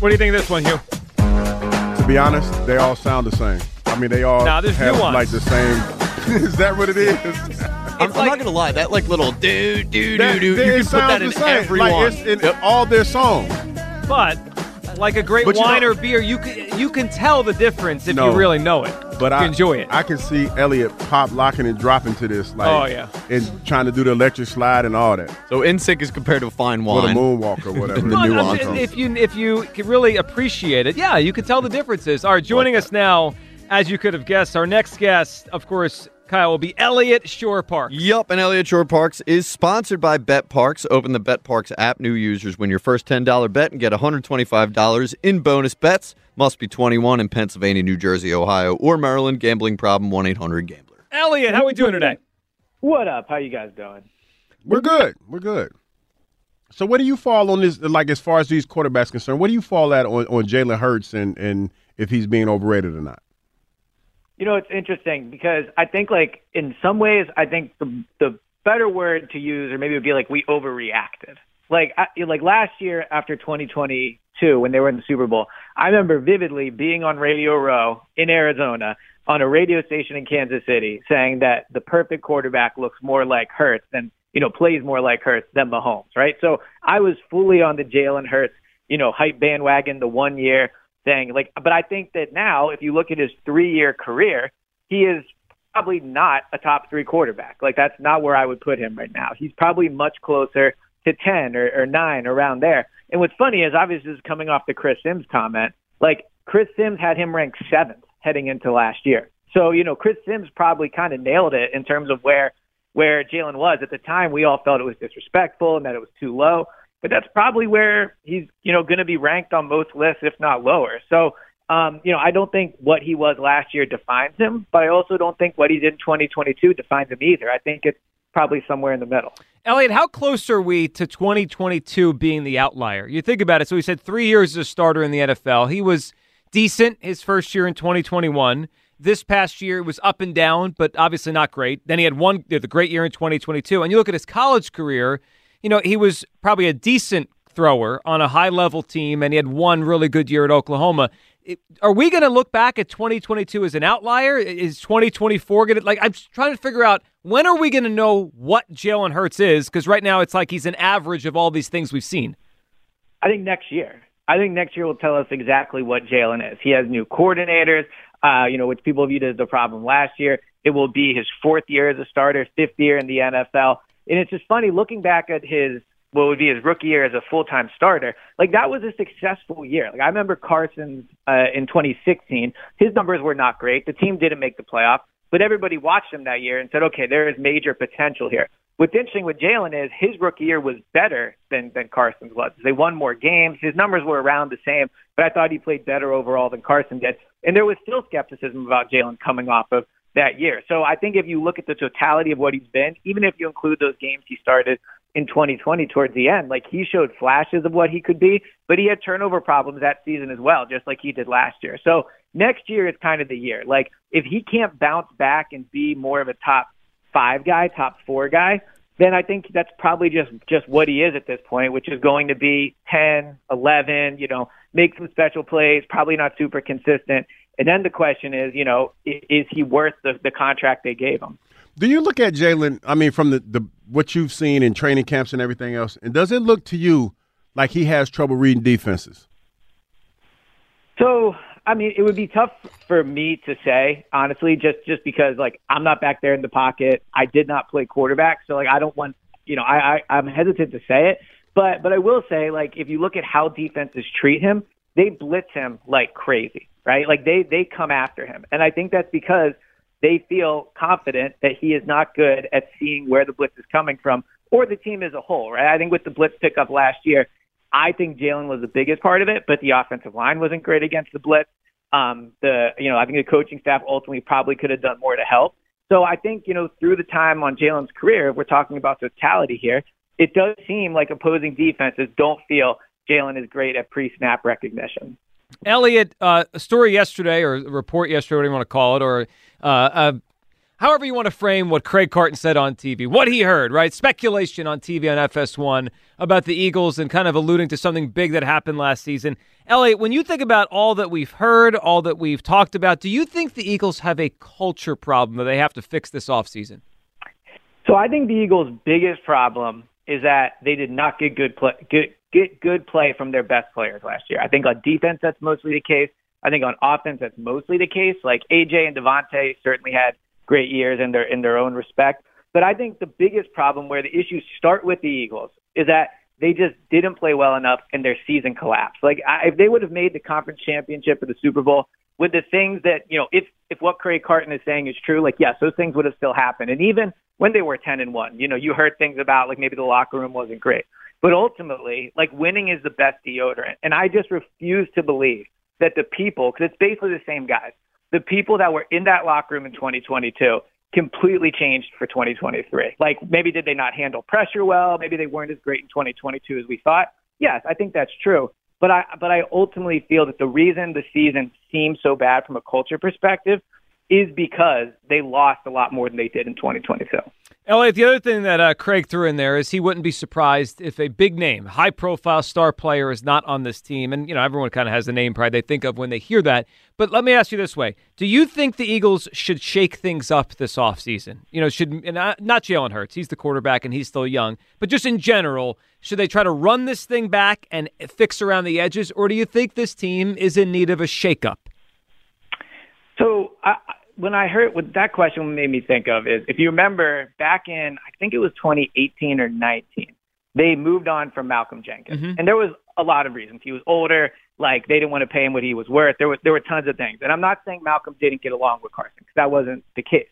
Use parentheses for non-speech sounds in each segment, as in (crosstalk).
What do you think of this one, Hugh? To be honest, they all sound the same. I mean, they all Nah, have nuance. like the same. (laughs) is that what it is? I'm, I'm not gonna lie. That like little do do do do. You can put that in the same. every like, one. It's in all their songs. But like a great But you wine know- or beer, you can you can tell the difference if No. you really know it. But you I enjoy it. I can see Elliot pop locking and dropping to this. Like, Oh, yeah. and trying to do the electric slide and all that. So NSYNC is compared to a fine Or the wine. moonwalk or whatever. (laughs) The Well, I'm- if you if you can really appreciate it, yeah, you can tell the differences. All right, joining us now, as you could have guessed, our next guest, of course, Kyle will be Elliott Shore Park. Yup, and Eliot Shorr-Parks is sponsored by BetParx. Open the BetParx app. New users win your first $10 bet and get $125 in bonus bets. Must be 21 in Pennsylvania, New Jersey, Ohio, or Maryland. Gambling problem 1-800-GAMBLER. Elliot, how we doing today? What up? How you guys doing? We're good. We're good. So where do you fall on this? Like as far as these quarterbacks concerned, where do you fall at on, on Jalen Hurts and and if he's being overrated or not? You know, it's interesting because I think, like, in some ways, I think the the better word to use, or maybe it would be like we overreacted. Like, I, like last year after 2022, when they were in the Super Bowl, I remember vividly being on Radio Row in Arizona on a radio station in Kansas City saying that the perfect quarterback looks more like Hurts than, you know, plays more like Hurts than Mahomes, right? So I was fully on the Jalen Hurts, you know, hype bandwagon the one year thing. Like, but I think that now, if you look at his three year career, he is probably not a top three quarterback. Like, that's not where I would put him right now. He's probably much closer to 10 or, or 9 around there. And what's funny is obviously this is coming off the Chris Sims comment. Like, Chris Sims had him ranked seventh heading into last year. So, you know, Chris Sims probably kind of nailed it in terms of where where Jalen was at the time. We all felt it was disrespectful and that it was too low. But that's probably where he's, you know, going to be ranked on most lists, if not lower. So, um, you know, I don't think what he was last year defines him, but I also don't think what he did in 2022 defines him either. I think it's probably somewhere in the middle. Elliot, how close are we to 2022 being the outlier? You think about it. So he said three years as a starter in the NFL. He was decent his first year in 2021. This past year was up and down, but obviously not great. Then he had one the great year in 2022. And you look at his college career, you know, he was probably a decent thrower on a high level team, and he had one really good year at Oklahoma. Are we going to look back at 2022 as an outlier? Is 2024 going to like? I'm trying to figure out when are we going to know what Jalen Hurts is? Because right now it's like he's an average of all these things we've seen. I think next year. I think next year will tell us exactly what Jalen is. He has new coordinators, uh, you know, which people viewed as the problem last year. It will be his fourth year as a starter, fifth year in the NFL. And it's just funny looking back at his what would be his rookie year as a full time starter. Like that was a successful year. Like I remember Carson's uh, in 2016. His numbers were not great. The team didn't make the playoff, but everybody watched him that year and said, okay, there is major potential here. What's interesting with Jalen is his rookie year was better than than Carson's was. They won more games. His numbers were around the same, but I thought he played better overall than Carson did. And there was still skepticism about Jalen coming off of that year. So I think if you look at the totality of what he's been, even if you include those games he started in 2020 towards the end, like he showed flashes of what he could be, but he had turnover problems that season as well, just like he did last year. So next year is kind of the year. Like if he can't bounce back and be more of a top five guy, top four guy, then I think that's probably just just what he is at this point, which is going to be 10, 11, you know, make some special plays, probably not super consistent. And then the question is, you know, i- is he worth the, the contract they gave him? Do you look at Jalen? I mean, from the, the what you've seen in training camps and everything else, and does it look to you like he has trouble reading defenses? So, I mean, it would be tough for me to say, honestly, just just because like I'm not back there in the pocket. I did not play quarterback, so like I don't want, you know, I, I I'm hesitant to say it, but but I will say like if you look at how defenses treat him, they blitz him like crazy, right? Like they they come after him, and I think that's because they feel confident that he is not good at seeing where the blitz is coming from or the team as a whole, right? I think with the blitz pickup last year, I think Jalen was the biggest part of it, but the offensive line wasn't great against the blitz. Um, the you know I think the coaching staff ultimately probably could have done more to help. So I think you know through the time on Jalen's career, if we're talking about totality here, it does seem like opposing defenses don't feel Jalen is great at pre-snap recognition. Elliot, uh, a story yesterday or a report yesterday, whatever you want to call it, or uh, uh, however you want to frame what Craig Carton said on TV, what he heard, right? Speculation on TV on FS1 about the Eagles and kind of alluding to something big that happened last season. Elliot, when you think about all that we've heard, all that we've talked about, do you think the Eagles have a culture problem that they have to fix this offseason? So I think the Eagles' biggest problem is that they did not get good play, get, get good play from their best players last year. I think on defense that's mostly the case. I think on offense that's mostly the case. Like AJ and Davante certainly had great years in their in their own respect. But I think the biggest problem where the issues start with the Eagles is that they just didn't play well enough and their season collapsed. Like I, if they would have made the conference championship or the Super Bowl with the things that, you know, if if what Craig Carton is saying is true, like yes, those things would have still happened. And even when they were 10 and 1, you know, you heard things about like maybe the locker room wasn't great. But ultimately, like winning is the best deodorant. And I just refuse to believe that the people, because it's basically the same guys, the people that were in that locker room in 2022 completely changed for 2023. Like maybe did they not handle pressure well? Maybe they weren't as great in 2022 as we thought. Yes, I think that's true. But I but I ultimately feel that the reason the season seems so bad from a culture perspective is because they lost a lot more than they did in 2022. Elliot, the other thing that uh, Craig threw in there is he wouldn't be surprised if a big name, high profile star player is not on this team. And, you know, everyone kind of has the name pride they think of when they hear that. But let me ask you this way Do you think the Eagles should shake things up this offseason? You know, should, and not, not Jalen Hurts, he's the quarterback and he's still young, but just in general, should they try to run this thing back and fix around the edges? Or do you think this team is in need of a shakeup? So, I, when I heard what that question made me think of is if you remember back in I think it was 2018 or 19, they moved on from Malcolm Jenkins, mm-hmm. and there was a lot of reasons. He was older, like they didn't want to pay him what he was worth. There was there were tons of things, and I'm not saying Malcolm didn't get along with Carson because that wasn't the case.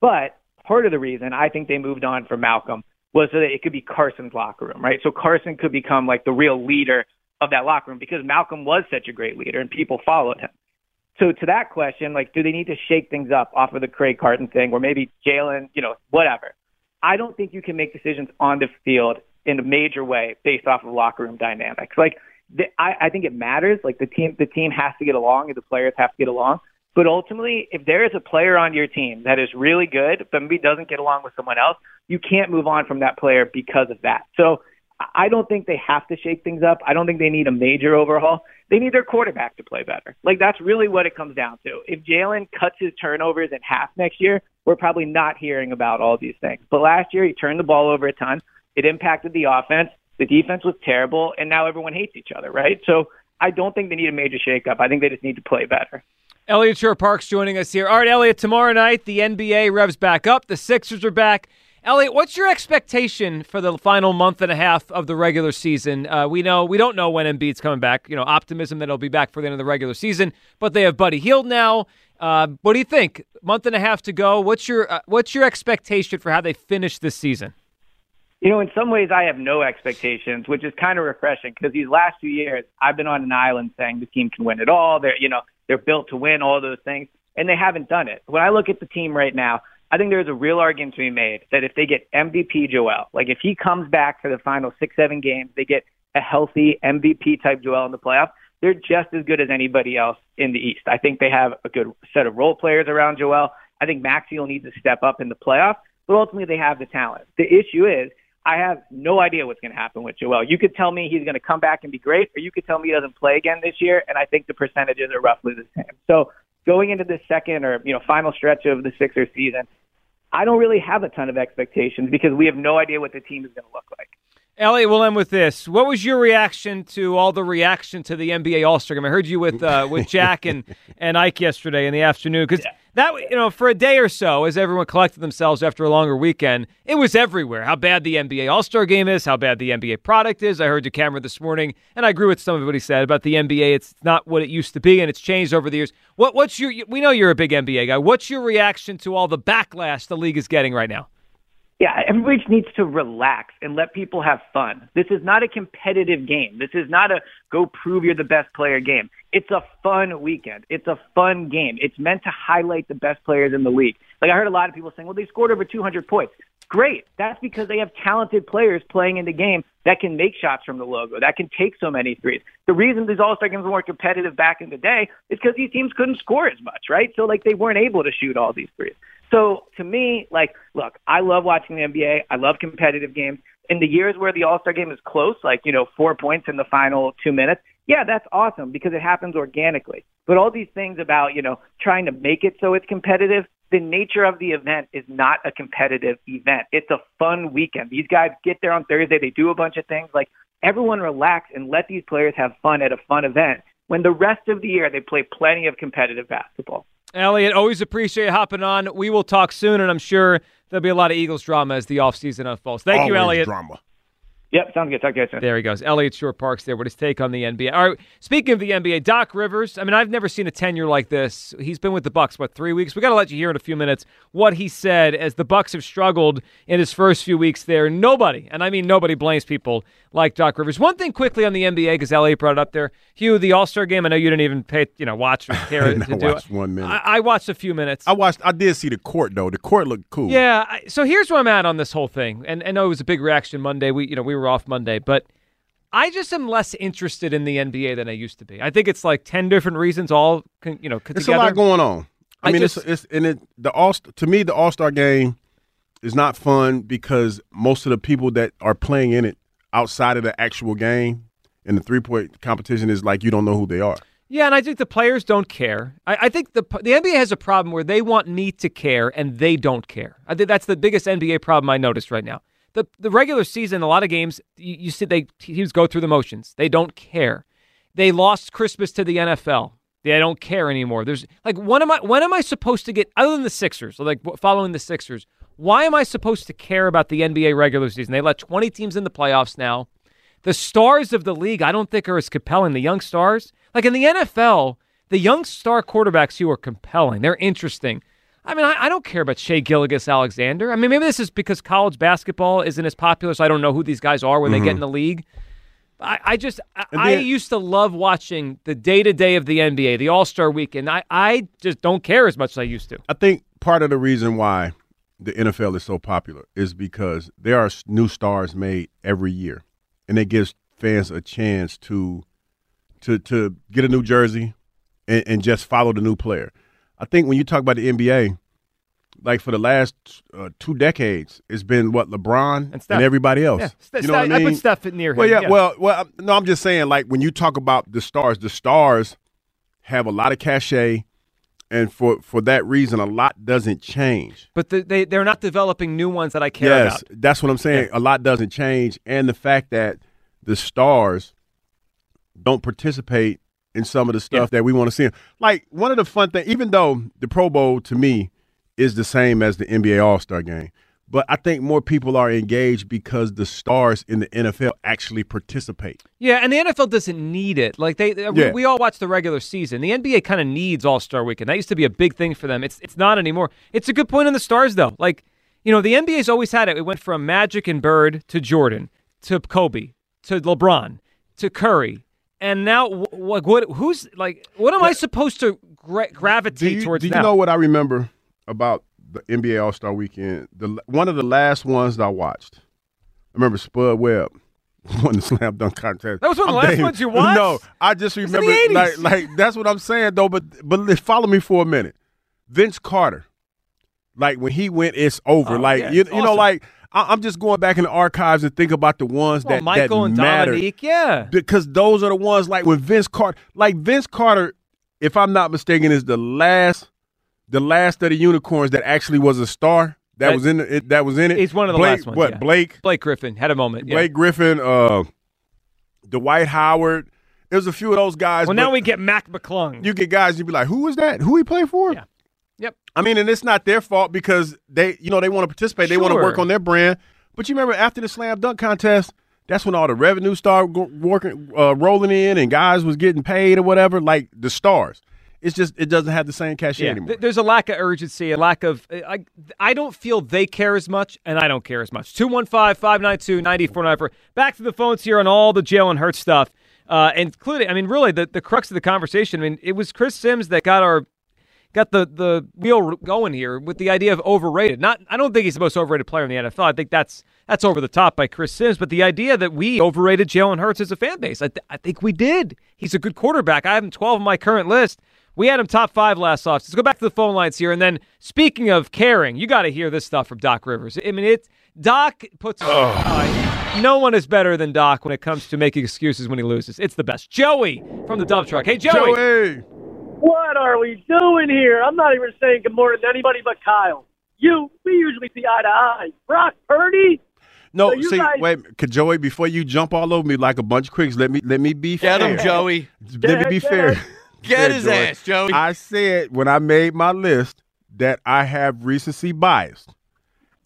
But part of the reason I think they moved on from Malcolm was so that it could be Carson's locker room, right? So Carson could become like the real leader of that locker room because Malcolm was such a great leader and people followed him. So to that question, like, do they need to shake things up off of the Craig Carton thing, or maybe Jalen, you know, whatever? I don't think you can make decisions on the field in a major way based off of locker room dynamics. Like, the, I, I think it matters. Like the team, the team has to get along, and the players have to get along. But ultimately, if there is a player on your team that is really good, but maybe doesn't get along with someone else, you can't move on from that player because of that. So I don't think they have to shake things up. I don't think they need a major overhaul. They need their quarterback to play better. Like that's really what it comes down to. If Jalen cuts his turnovers in half next year, we're probably not hearing about all these things. But last year he turned the ball over a ton. It impacted the offense. The defense was terrible, and now everyone hates each other, right? So I don't think they need a major shakeup. I think they just need to play better. Eliot Shorr-Parks joining us here. All right, Elliot, tomorrow night the NBA revs back up. The Sixers are back. Elliot, what's your expectation for the final month and a half of the regular season? Uh, we know we don't know when Embiid's coming back. You know, optimism that he'll be back for the end of the regular season, but they have Buddy Hield now. Uh, what do you think? Month and a half to go. What's your uh, what's your expectation for how they finish this season? You know, in some ways, I have no expectations, which is kind of refreshing because these last few years, I've been on an island saying the team can win it all. They're, you know, they're built to win all those things, and they haven't done it. When I look at the team right now, I think there's a real argument to be made that if they get MVP Joel, like if he comes back for the final six, seven games, they get a healthy MVP type Joel in the playoffs, they're just as good as anybody else in the East. I think they have a good set of role players around Joel. I think Maxey will need to step up in the playoffs, but ultimately they have the talent. The issue is I have no idea what's going to happen with Joel. You could tell me he's going to come back and be great, or you could tell me he doesn't play again this year, and I think the percentages are roughly the same. So going into the second or you know final stretch of the Sixers season, I don't really have a ton of expectations because we have no idea what the team is going to look like. Elliot, we'll end with this. What was your reaction to all the reaction to the NBA All Star game? I heard you with uh, with (laughs) Jack and, and Ike yesterday in the afternoon because yeah. that you know for a day or so, as everyone collected themselves after a longer weekend, it was everywhere. How bad the NBA All Star game is, how bad the NBA product is. I heard your camera this morning, and I agree with some of what he said about the NBA. It's not what it used to be, and it's changed over the years. What what's your? We know you're a big NBA guy. What's your reaction to all the backlash the league is getting right now? Yeah, everybody just needs to relax and let people have fun. This is not a competitive game. This is not a go prove you're the best player game. It's a fun weekend. It's a fun game. It's meant to highlight the best players in the league. Like I heard a lot of people saying, well, they scored over 200 points. Great. That's because they have talented players playing in the game that can make shots from the logo, that can take so many threes. The reason these All-Star games were more competitive back in the day is because these teams couldn't score as much, right? So like they weren't able to shoot all these threes. So to me, like, look, I love watching the NBA. I love competitive games. In the years where the All Star game is close, like, you know, four points in the final two minutes, yeah, that's awesome because it happens organically. But all these things about, you know, trying to make it so it's competitive, the nature of the event is not a competitive event. It's a fun weekend. These guys get there on Thursday, they do a bunch of things. Like everyone relax and let these players have fun at a fun event. When the rest of the year they play plenty of competitive basketball. Elliot, always appreciate you hopping on. We will talk soon, and I'm sure there'll be a lot of Eagles drama as the offseason unfolds. Thank Always you, Elliot. Drama. Yep, sounds good. Talk to you guys soon. There he goes. Eliot Shorr-Parks there with his take on the NBA. All right, speaking of the NBA, Doc Rivers. I mean, I've never seen a tenure like this. He's been with the Bucks what three weeks. We got to let you hear in a few minutes what he said as the Bucks have struggled in his first few weeks there. Nobody, and I mean nobody, blames people like Doc Rivers. One thing quickly on the NBA because Elliot brought it up there. Hugh, the All Star game. I know you didn't even pay, you know, watch or (laughs) care I to do watched it. one minute. I, I watched a few minutes. I watched. I did see the court though. The court looked cool. Yeah. I- So here's where I'm at on this whole thing, and I know it was a big reaction Monday. We, you know, we were off Monday, but I just am less interested in the NBA than I used to be. I think it's like ten different reasons, all con- you know, It's together. a lot going on. I, I mean, just- it's it's and it the all to me the All Star game is not fun because most of the people that are playing in it outside of the actual game and the three point competition is like you don't know who they are. Yeah, and I think the players don't care. I, I think the the NBA has a problem where they want me to care and they don't care. I think that's the biggest NBA problem I noticed right now. The the regular season, a lot of games, you, you see they teams go through the motions. They don't care. They lost Christmas to the NFL. They don't care anymore. There's like when am I when am I supposed to get other than the Sixers, like following the Sixers? Why am I supposed to care about the NBA regular season? They let 20 teams in the playoffs now. The stars of the league, I don't think are as compelling. The young stars, like in the NFL, the young star quarterbacks who are compelling. They're interesting. I mean, I, I don't care about Shai Gilgeous-Alexander. I mean, maybe this is because college basketball isn't as popular, so I don't know who these guys are when they get mm-hmm. in the league. I, I just, I, And I used to love watching the day to day of the NBA, the All Star weekend. I, I just don't care as much as I used to. I think part of the reason why the NFL is so popular is because there are new stars made every year, and it gives fans a chance to to to get a new jersey and, and just follow the new player. I think when you talk about the NBA, like for the last uh, two decades, it's been what LeBron And Steph. everybody else. Yeah, Steph- you know what I I mean? put Steph near him. Well, yeah, yeah. well, well, no, I'm just saying, like when you talk about the stars, the stars have a lot of cachet, and for for that reason, a lot doesn't change. But the, they, they're not developing new ones that I care yes, about. that's what I'm saying. A lot doesn't change, and the fact that the stars don't participate in some of the stuff Yeah. that we want to see. Like one of the fun things, even though the Pro Bowl to me is the same as the NBA All Star Game. But I think more people are engaged because the stars in the NFL actually participate. Yeah, and the NFL doesn't need it. Like they, uh, we- Yeah. we all watch the regular season. The NBA kind of needs All Star Weekend. That used to be a big thing for them. It's it's not anymore. It's a good point on the stars though. Like you know, the NBA's always had it. It went from Magic and Bird to Jordan to Kobe to LeBron to Curry, and now what? what who's like? What am I supposed to gra- gravitate do you, towards do you now? know what I remember about the NBA All Star Weekend? The one of the last ones that I watched. I remember Spud Webb (laughs) won the slam dunk contest. That was one of the I'm last dating- ones you (laughs) watched? No, I just was in the remember 80s. like like that's what I'm saying though. But but follow me for a minute. Vince Carter, like when he went, it's over. Oh, like yeah, you, you know, like I, I'm just going back in the archives and think about the ones Well, that Michael that and mattered Dominique, yeah. because those are the ones like when Vince Carter, like Vince Carter, if I'm not mistaken, is the last, the last of the unicorns that actually was a star that, That- was in it. That was in it. He's one of the Blake, last ones, What yeah. Blake? Blake Griffin had a moment. Yeah. Blake Griffin, uh, Dwight Howard. There's a few of those guys. well, now we get Mac McClung. you get guys. you'd be like, who was that? Who he play for? Yeah. Yep. I mean, and it's not their fault because they, you know, they want to participate. They want to work on their brand. But you remember after the slam dunk contest, that's when all the revenue started working, uh, rolling in, and guys was getting paid or whatever. Like the stars, it's just it doesn't have the same cachet Yeah, anymore. there's a lack of urgency, a lack of. I, I don't feel they care as much, and I don't care as much. 215 592 9494. Back to the phones here on all the Jalen Hurts stuff, uh, including, I mean, really, the, the crux of the conversation. I mean, it was Chris Sims that got our. Got the, the wheel going here with the idea of overrated. Not, I don't think he's the most overrated player in the NFL. I think that's that's over the top by Chris Sims. But the idea that we overrated Jalen Hurts as a fan base, I, th- I think we did. He's a good quarterback. I have him 12 on my current list. We had him top five last off. Let's go back to the phone lines here. And then, speaking of caring, you got to hear this stuff from Doc Rivers. I mean, it Doc puts. Uh, no one is better than Doc when it comes to making excuses when he loses. It's the best. Joey from the dump truck. Hey, Joey. Joey. What are we doing here? I'm not even saying good morning to anybody but Kyle. You, we usually see eye to eye. Brock Purdy, No, So you see, guys- wait, could Joey, before you jump all over me like a bunch of quicks, let me let me be Get fair. him, Joey. Let me be Get fair. (laughs) Get his Joey. ass, Joey. I said when I made my list that I have recency bias,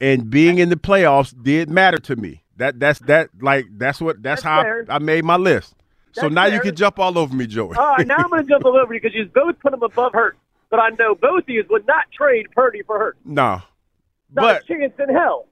and being in the playoffs did matter to me. That that's that like that's what that's, That's how. I, I made my list. So That's now you can jump all over me, Joey. all right, now I'm going to jump all over you because you both put him above Hurt. But I know both of you would not trade Purdy for Hurt. no, Not but a chance in hell.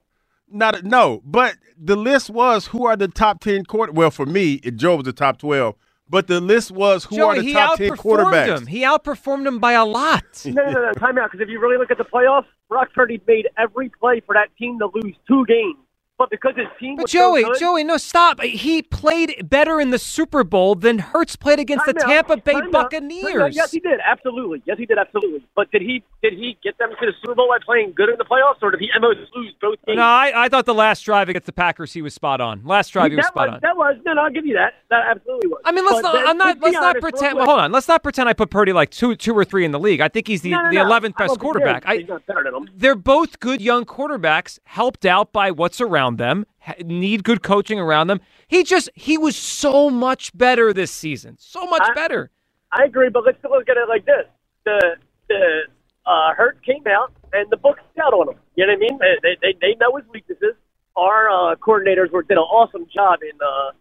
not no. But the list was who are the top ten quarter. Well, for me, it Joe was the top twelve. But the list was who Joey, are the he top ten outperformed quarterbacks. him. He outperformed him by a lot. No, no, no, no. Time out. Because if you really look at the playoffs, Brock Purdy made every play for that team to lose two games. But because his team But was Joey, so good, Joey, no, stop. He played better in the Super Bowl than Hurts played against the out. Tampa Bay Time out. Time Buccaneers. out. Yes, he did. Absolutely. Yes, he did. Absolutely. But did he did he get them to the Super Bowl by playing good in the playoffs, or did he almost lose both games? No, I, I thought the last drive against the Packers, he was spot on. Last drive, he was that spot was on. that was no, no. I'll give you that. That absolutely was. I mean, let's But not. then, I'm not. let's not pretend. Well, hold on. Let's not pretend I put Purdy like two, two or three in the league. I think he's the No, no, the 11th I best quarterback. I, he's not better than him. they're both good young quarterbacks, helped out by what's around them. Need good coaching around them. He just he was so much better this season. So much I- better. I agree, but let's look at it like this: the the uh, Hurt came out and the book's out on him. You know what I mean? They they, they know his weaknesses. Our uh, coordinators were did an awesome job in uh,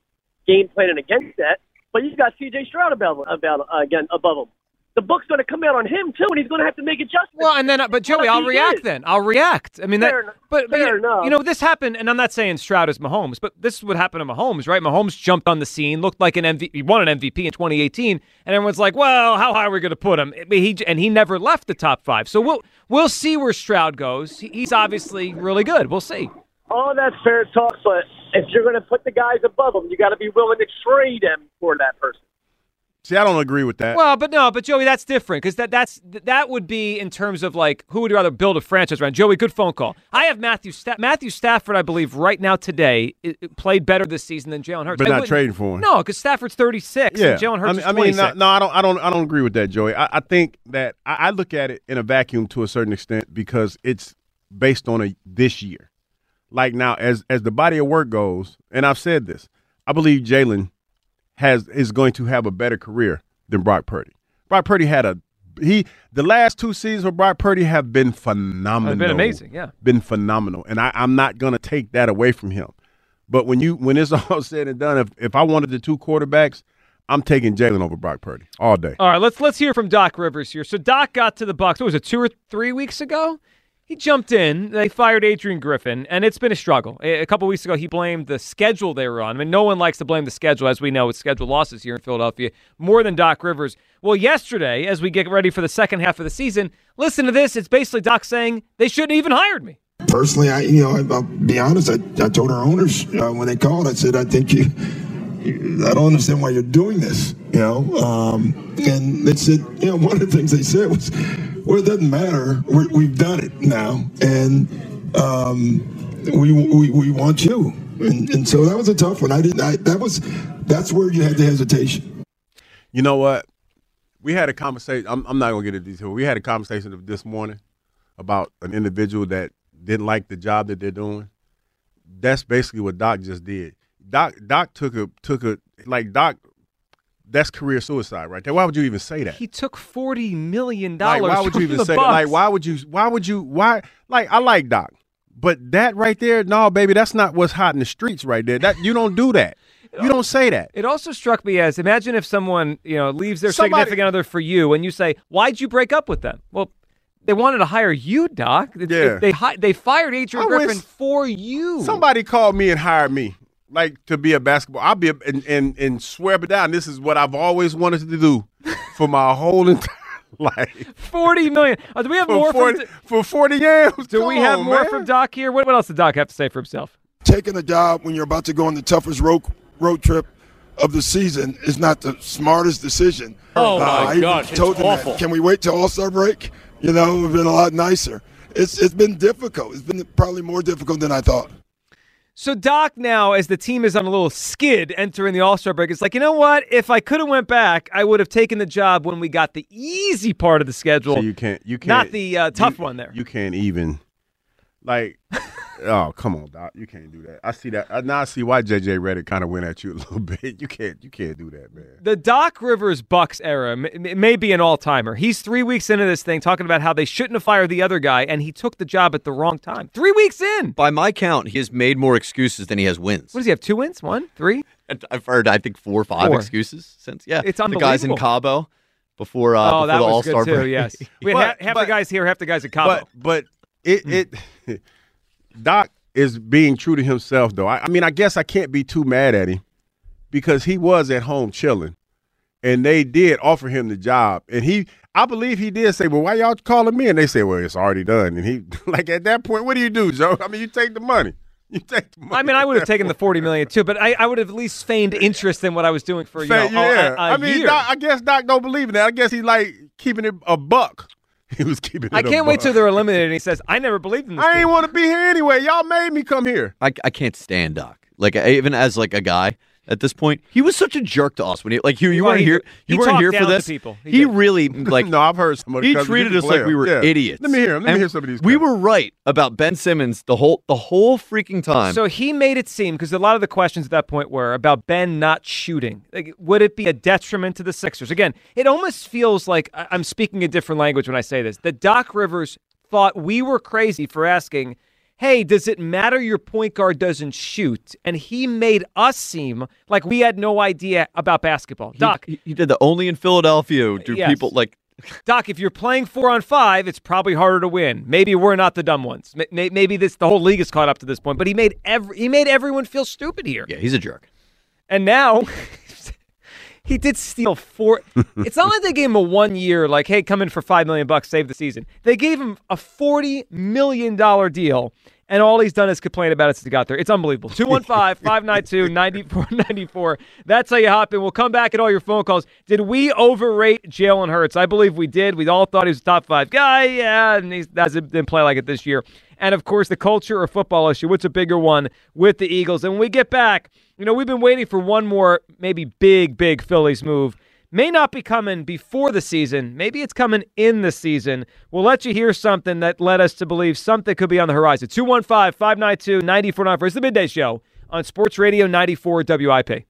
game planning against that. But you got C.J. Stroud about about uh, again above him. The book's going to come out on him too, and he's going to have to make adjustments. Well, and then, uh, but Joey, I'll react is. then. I'll react. I mean, that, enough. but, but Fair you, you know, this happened, and I'm not saying Stroud is Mahomes, but this is what happened to Mahomes, right? Mahomes jumped on the scene, looked like an MVP, he won an MVP in 2018, and everyone's like, well, how high are we going to put him? He and he never left the top five. So we'll we'll see where Stroud goes. He's obviously really good. We'll see. All that's fair talk, but if you're going to put the guys above him, you got to be willing to trade him for that person. See, I don't agree with that. Well, but no, but Joey, that's different because that that's that would be in terms of like who would you rather build a franchise around? Joey, good phone call. I have Matthew Sta- Matthew Stafford, I believe, right now today i- i- played better this season than Jalen Hurts. But I not trading for him. No, because Stafford's thirty six. yeah, and Jalen Hurts I mean, is I mean, no, no, I don't, I don't, I don't agree with that, Joey. I, I think that I, I look at it in a vacuum to a certain extent because it's based on a this year. Like now, as as the body of work goes, and I've said this, I believe Jalen has is going to have a better career than Brock Purdy. Brock Purdy had a he the last two seasons of Brock Purdy have been phenomenal. It's been amazing, yeah. been phenomenal, and I, I'm not going to take that away from him. But when you when it's (laughs) all said and done, if if I wanted the two quarterbacks, I'm taking Jalen over Brock Purdy all day. All right, let's let's hear from Doc Rivers here. So Doc got to the Bucks. What was it, two or three weeks ago? He jumped in. They fired Adrian Griffin, and it's been a struggle. A couple weeks ago, he blamed the schedule they were on. I mean, no one likes to blame the schedule, as we know, with schedule losses here in Philadelphia, more than Doc Rivers. Well, yesterday, as we get ready for the second half of the season, listen to this. It's basically Doc saying they shouldn't even hired me. Personally, I you know I, I'll be honest. I, I told our owners uh, when they called. I said I think you. I don't understand why you're doing this. You know, um, and they said you know one of the things they said was, well, it doesn't matter. We're, we've done it now, and um, we, we we want you. And, and so that was a tough one. I didn't. I, that was that's where you had the hesitation. You know what? We had a conversation. I'm, I'm not going to get into detail. We had a conversation this morning about an individual that didn't like the job that they're doing. That's basically what Doc just did. Doc Doc took a took a like Doc. That's career suicide right there. Why would you even say that? He took forty million Like, dollars. why would you even say Bucks. that? Like, why would you? Why would you? Why? Like, I like Doc, but that right there, no, baby, that's not what's hot in the streets right there. That you don't do that. You don't say that. It also struck me as imagine if someone you know leaves their Somebody- significant other for you, and you say, "Why'd you break up with them?" Well, they wanted to hire you, Doc. It- Yeah. it- they they fired Adrian I Griffin for you. Somebody called me and hired me, like to be a basketball. I'll be a, and, and and swear it down. This is what I've always wanted to do for my whole (laughs) entire life. forty million. Uh, do we have For more forty from? for forty years. Do we have on, more man. from Doc here? What, what else did Doc have to say for himself? taking a job when you're about to go on the toughest road road trip of the season is not the smartest decision. Oh, my I even gosh, it's told them that. awful. Can we wait till All Star break? You know, it would have been a lot nicer. It's it's been difficult. It's been probably more difficult than I thought. So Doc now, as the team is on a little skid entering the All Star break, is like, you know what? If I could have went back, I would have taken the job when we got the easy part of the schedule, So you can't you can't not the uh, tough you- one there. You can't even like oh come on, Doc. You can't do that. I see that. I now I see why JJ Redick kind of went at you a little (laughs) bit. You can't you can't do that, man. the Doc Rivers Bucks era m- m- may be an all timer. He's three weeks into this thing talking about how they shouldn't have fired the other guy, and he took the job at the wrong time. Three weeks in. By my count, he has made more excuses than he has wins. What does he have? Two wins? One? Three? I've heard, I think, four or five Four. excuses since. Yeah, It's unbelievable. the guys in. Cabo before. Uh, oh, before that the was All-Star good too. break. Yes, (laughs) we had But- half, half but- the guys here, half the guys at Cabo. But but it hmm. it (laughs) Doc is being true to himself though. I, I mean, I guess I can't be too mad at him because he was at home chilling, and they did offer him the job, and he. I believe he did say, "Well, why y'all calling me?" And they said, "Well, it's already done." And he, (laughs) like at that point, what do you do, Joe? I mean, you take the money. (laughs) You take the money. I mean, I would have taken the forty million too, but I, I would have at least feigned interest in what I was doing for you know, yeah. a, a I mean. Doc, I guess Doc don't believe in that. I guess he like keeping it a buck. (laughs) He was keeping it. I a can't wait till they're eliminated. And he says, "I never believed in this." I team." ain't want to be here anyway. Y'all made me come here. I, I can't stand Doc. Like even as like a guy at this point, he was such a jerk to us when he like you, you Well, weren't he- here. he You weren't here for down to this. people. He He, really (laughs) like no, I've heard some of the he treated us like we were Yeah. idiots. Let me hear him. Let me hear some of these. We were right about Ben Simmons the whole the whole freaking time. So he made it seem because a lot of the questions at that point were about Ben not shooting. Like, would it be a detriment to the Sixers? Again, it almost feels like I'm speaking a different language when I say this. That Doc Rivers thought we were crazy for asking, "Hey, does it matter your point guard doesn't shoot?" And he made us seem like we had no idea about basketball. Doc, he, he did the only in Philadelphia. Do Yes. people like? Doc, if you're playing four on five, it's probably harder to win. Maybe we're not the dumb ones. May- may- Maybe this the whole league is caught up to this point. But he made every he made everyone feel stupid here. Yeah, he's a jerk. And now he did steal four. (laughs) it's not like they gave him a one year, like, hey, come in for five million bucks, save the season. They gave him a forty million dollar deal, and all he's done is complain about it since he got there. It's unbelievable. 215 592 (laughs) 9494. That's how you hop in. We'll come back at all your phone calls. Did we overrate Jalen Hurts? I believe we did. We all thought he was a top five guy. Yeah, and he hasn't didn't play like it this year. And of course, the culture or football issue. What's a bigger one with the Eagles? And when we get back, you know, we've been waiting for one more, maybe big, big Phillies move. May not be coming before the season. Maybe it's coming in the season. We'll let you hear something that led us to believe something could be on the horizon. 215 592 9494. It's the midday show on Sports Radio 94 WIP.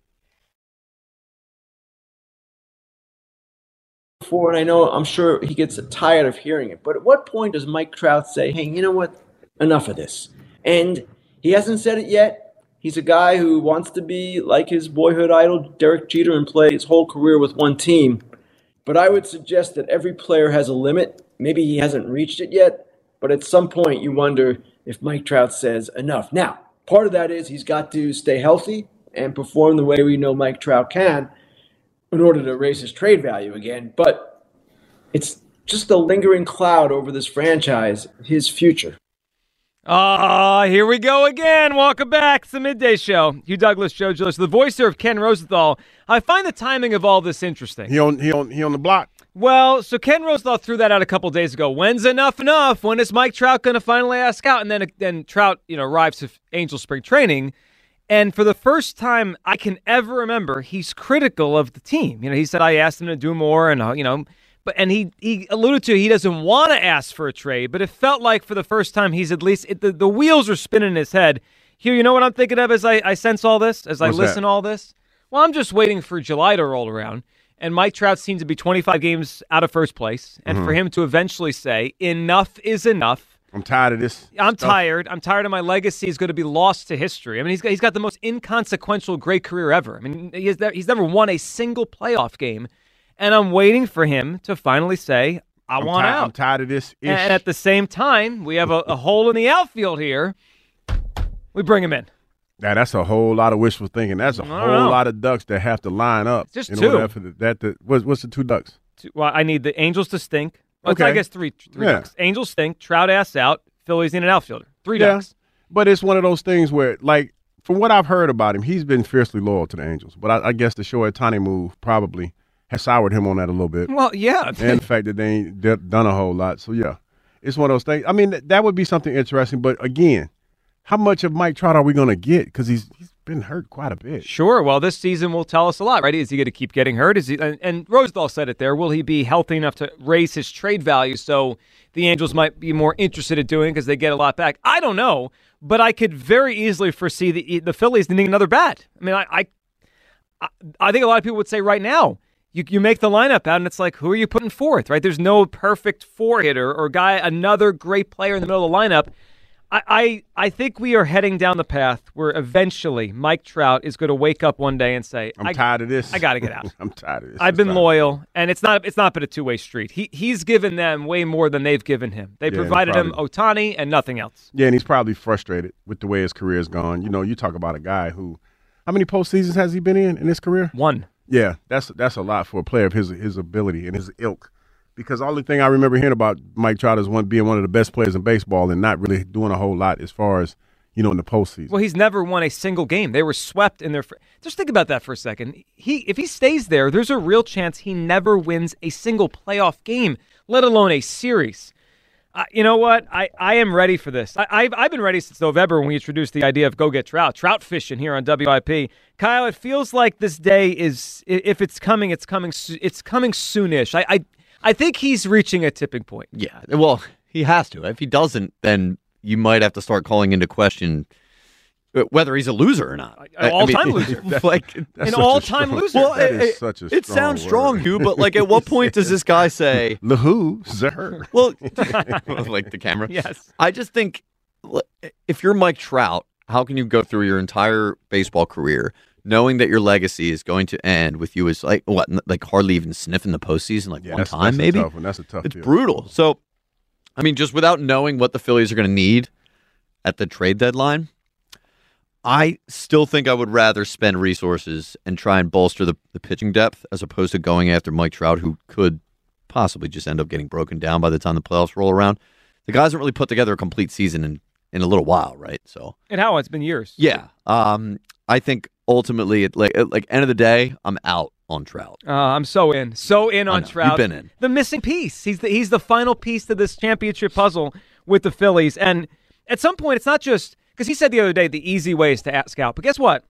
before, and I know I'm sure he gets tired of hearing it. But at what point does Mike Trout say, "Hey, you know what? Enough of this"? And he hasn't said it yet. He's a guy who wants to be like his boyhood idol, Derek Jeter, and play his whole career with one team. But I would suggest that every player has a limit. Maybe he hasn't reached it yet, but at some point you wonder if Mike Trout says enough. Now, part of that is he's got to stay healthy and perform the way we know Mike Trout can in order to raise his trade value again. But it's just a lingering cloud over this franchise, his future. Ah, here we go again. Welcome back. It's the midday show. Hugh Douglas, Joe Giglio, the voicer of Ken Rosenthal. I find the timing of all this interesting. He on he on he on the block. Well, so Ken Rosenthal threw that out a couple days ago. When's enough enough? When is Mike Trout going to finally ask out? And then then Trout, you know, arrives to Angel Spring Training, and for the first time I can ever remember, he's critical of the team. You know, he said I asked him to do more, and uh, you know, but and he he alluded to he doesn't want to ask for a trade, but it felt like for the first time he's at least it, the the wheels are spinning in his head. Here, you know what I'm thinking of as I, I sense all this, as I What's listen that? all this. Well, I'm just waiting for July to roll around. And Mike Trout seems to be 25 games out of first place. And Mm-hmm. for him to eventually say, enough is enough. I'm tired of this. I'm stuff. tired. I'm tired of my legacy is going to be lost to history. I mean, he's got, he's got the most inconsequential great career ever. I mean, he has, he's never won a single playoff game. And I'm waiting for him to finally say, I I'm want ti- out. I'm tired of this. Ish. and at the same time, we have a, a hole in the outfield here. We bring him in. Now that's a whole lot of wishful thinking. That's a whole know. lot of ducks that have to line up. Just in two. order for the, that the, what's, what's the two ducks? Two- Well, I need the Angels to stink. Well, Okay. I guess three, three Yeah. ducks. Angels stink. Trout ass out. Phillies need an outfielder. Three Yeah. ducks. But it's one of those things where, like, from what I've heard about him, he's been fiercely loyal to the Angels. But I, I guess the Shohei Ohtani move probably has soured him on that a little bit. Well, yeah. and the fact that they ain't done a whole lot. So yeah, it's one of those things. I mean, th- that would be something interesting. But again, how much of Mike Trout are we going to get? Because he's he's been hurt quite a bit. Sure. Well, this season will tell us a lot, right? Is he going to keep getting hurt? Is he? And, and Rosenthal said it there. Will he be healthy enough to raise his trade value so the Angels might be more interested in doing because they get a lot back? I don't know, but I could very easily foresee the the Phillies needing another bat. I mean, I I, I think a lot of people would say right now. You, you make the lineup out, and it's like, who are you putting forth, right? There's no perfect four hitter or guy, another great player in the middle of the lineup. I, I, I think we are heading down the path where eventually Mike Trout is going to wake up one day and say, I'm tired of this. I got to get out. (laughs) I'm tired of this. I've It's been loyal, and it's not it's not been a two way street. He he's given them way more than they've given him. They Yeah, provided him. Ohtani and nothing else. Yeah, and he's probably frustrated with the way his career's gone. You know, you talk about a guy who, how many postseasons has he been in in his career? One. Yeah, that's that's a lot for a player of his his ability and his ilk. Because all the thing I remember hearing about Mike Trout is one being one of the best players in baseball and not really doing a whole lot as far as you know in the postseason. Well, he's never won a single game. They were swept in their. Fr- Just think about that for a second. He, if he stays there, there's a real chance he never wins a single playoff game, let alone a series. Uh, you know what? I, I am ready for this. I, I've, I've been ready since November when we introduced the idea of go get trout, trout fishing here on WIP. Kyle, it feels like this day is, if it's coming, it's coming, it's coming soonish. I, I, I think he's reaching a tipping point. Yeah, well, he has to. If he doesn't, then you might have to start calling into question Uh, whether he's a loser or not. (laughs) An all-time loser. like That's An all-time strong- loser. Well, that it- such a it strong sounds strong, word. Hugh, but like, at what point does this guy (laughs) say, The who? Zer. (laughs) "Well," like the camera? Yes. I just think if you're Mike Trout, how can you go through your entire baseball career knowing that your legacy is going to end with you as like what, like hardly even sniffing the postseason like Yeah, one that's, time, that's maybe? A tough one. That's a tough. It's deal. brutal. So, I mean, just without knowing what the Phillies are going to need at the trade deadline, I still think I would rather spend resources and try and bolster the, the pitching depth as opposed to going after Mike Trout, who could possibly just end up getting broken down by the time the playoffs roll around. The guy hasn't really put together a complete season in, in a little while, right? So, And how? It's been years. yeah, um, I think ultimately, at like at like end of the day, I'm out on Trout. Uh, I'm so in, so in on. Trout. You've been in. the missing piece. He's the he's the final piece to this championship puzzle with the Phillies. And at some point, it's not just because he said the other day the easy way is to ask out. But guess what?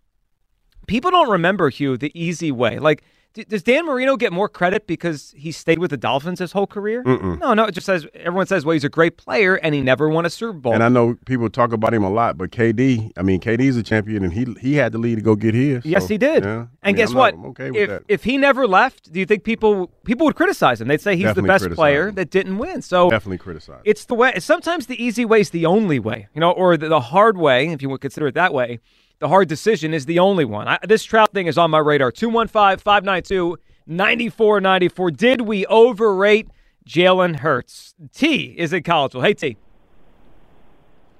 People don't remember Hugh the easy way. Like, does Dan Marino get more credit because he stayed with the Dolphins his whole career? No, no. It just says everyone says, well, he's a great player and he never won a Super Bowl. And I know people talk about him a lot, but KD, I mean, KD's a champion, and he he had the lead to go get his. Yes, he did. yeah. I And mean, guess I'm what? not- I'm okay with if that. if he never left, do you think people people would criticize him? They'd say he's Definitely the best player him. that didn't win. So Definitely criticize. it's the way. Sometimes the easy way is the only way, you know, or the, the hard way, if you would consider it that way. The hard decision is the only one. I, this Trout thing is on my radar. 215 592 9494. Did we overrate Jalen Hurts? T is in Collegeville. Hey, T.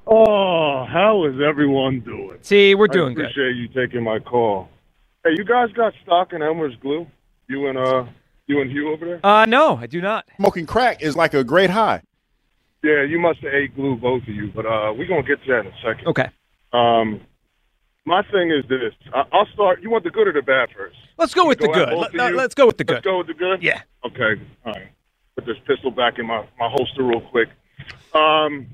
Oh, how is everyone doing? T, we're doing good. appreciate you taking my call. Hey, you guys got stock in Elmer's glue? You and uh, you and Hugh over there? Uh, no, I do not. Smoking crack is like a great high. Yeah, you must have ate glue, both of you. But uh, we're gonna get to that in a second. Okay. Um, my thing is this. I- I'll start. You want the good or the bad first? Let's go with the good. at both let's go with the good. Let's go with the good. Yeah. Okay. All right. Put this pistol back in my, my holster real quick. Um,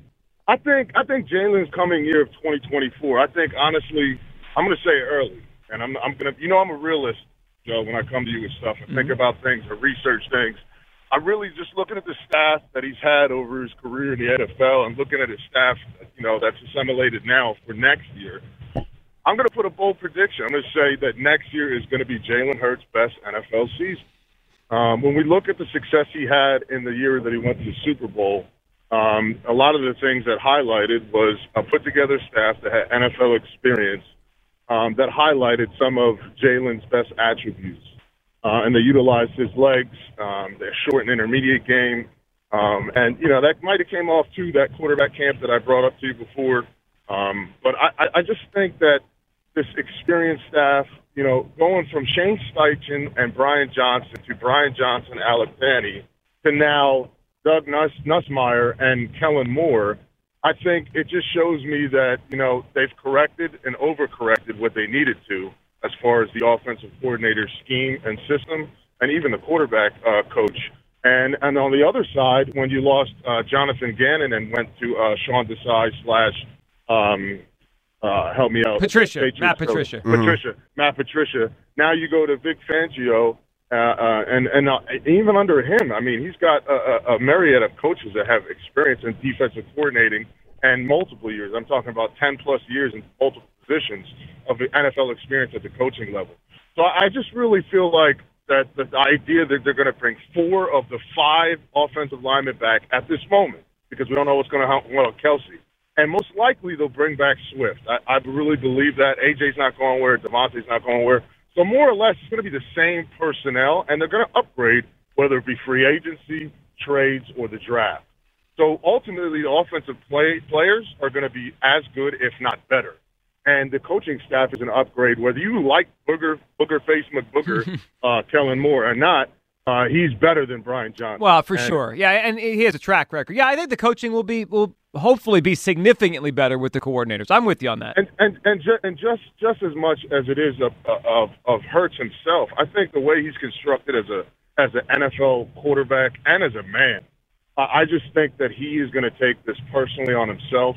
I think I think Jalen's coming year of 2024. I think honestly, I'm going to say early, and I'm I'm going to. You know, I'm a realist, Joe. When I come to you with stuff and think about things or research things, I'm really just looking at the staff that he's had over his career in the NFL and looking at his staff, you know, that's assimilated now for next year. I'm going to put a bold prediction. I'm going to say that next year is going to be Jalen Hurts' best NFL season. Um, when we look at the success he had in the year that he went to the Super Bowl, um, a lot of the things that highlighted was a put together staff that had NFL experience um, that highlighted some of Jalen's best attributes. Uh, and they utilized his legs, um, their short and intermediate game. Um, and, you know, that might have came off to that quarterback camp that I brought up to you before. Um, but I- I just think that this experienced staff, you know, going from Shane Steichen and Brian Johnson to Brian Johnson, Alex Tanney, to now Doug Nuss, Nussmeier and Kellen Moore, I think it just shows me that you know they've corrected and overcorrected what they needed to as far as the offensive coordinator scheme and system, and even the quarterback uh, coach. And and on the other side, when you lost uh, Jonathan Gannon and went to uh, Sean Desai slash um, uh, help me out, Patricia, Patriots Matt coach. Patricia. Patricia, Matt Patricia. Now you go to Vic Fangio, uh, uh, and and uh, even under him, I mean, he's got a, a, a myriad of coaches that have experience in defensive coordinating and multiple years. I'm talking about 10 plus years in multiple positions of the NFL experience at the coaching level. So I just really feel like that the idea that they're going to bring four of the five offensive linemen back at this moment, because we don't know what's going to happen with Kelce. And most likely they'll bring back Swift. I, I really believe that. AJ's not going where, DeVonta's not going where. So more or less, it's going to be the same personnel, and they're going to upgrade, whether it be free agency, trades, or the draft. So ultimately, the offensive play, players are going to be as good, if not better. And the coaching staff is an upgrade, whether you like Booger, Booger Face McBooger, (laughs) uh, Kellen Moore or not. Uh, he's better than Brian Johnson. Well, for And- sure. Yeah, and he has a track record. Yeah, I think the coaching will be will hopefully be significantly better with the coordinators. I'm with you on that. And and and, ju- and just just as much as it is of of of Hurts himself, I think the way he's constructed as a as an NFL quarterback and as a man, I I just think that he is going to take this personally on himself.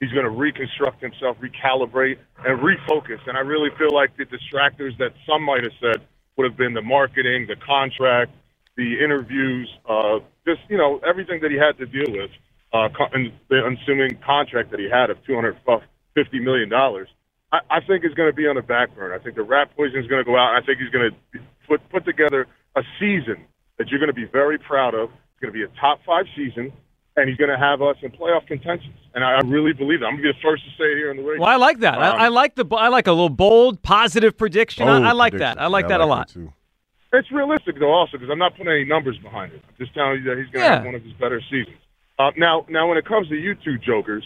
He's going to reconstruct himself, recalibrate, and refocus. And I really feel like the distractors that some might have said would have been the marketing, the contract, the interviews, uh, just you know everything that he had to deal with, uh, the assuming contract that he had of two hundred fifty million dollars. I, I think is going to be on the back burner. I think the rat poison is going to go out. And I think he's going to put put together a season that you're going to be very proud of. It's going to be a top five season, and he's going to have us in playoff contention. And I, I really believe that. I'm going to be the first to say it here in the radio. Well, I like that. Um, I, I like the I like a little bold, positive prediction. I, I like that. I like that a lot. It's realistic though, also because I'm not putting any numbers behind it. I'm just telling you that he's going to Yeah. have one of his better seasons. Uh, now, now when it comes to you two jokers,